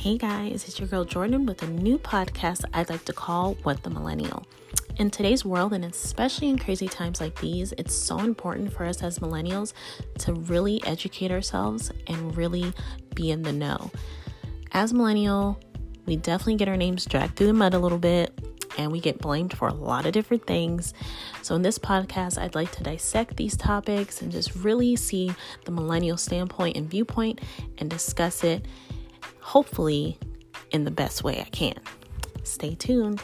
Hey guys, it's your girl Jordan with a new podcast I'd like to call What the Millennial. In today's world, and especially in crazy times like these, it's so important for us as millennials to really educate ourselves and really be in the know. As millennial, we definitely get our names dragged through the mud a little bit and we get blamed for a lot of different things. So, in this podcast, I'd like to dissect these topics and just really see the millennial standpoint and viewpoint and discuss it hopefully in the best way I can. Stay tuned.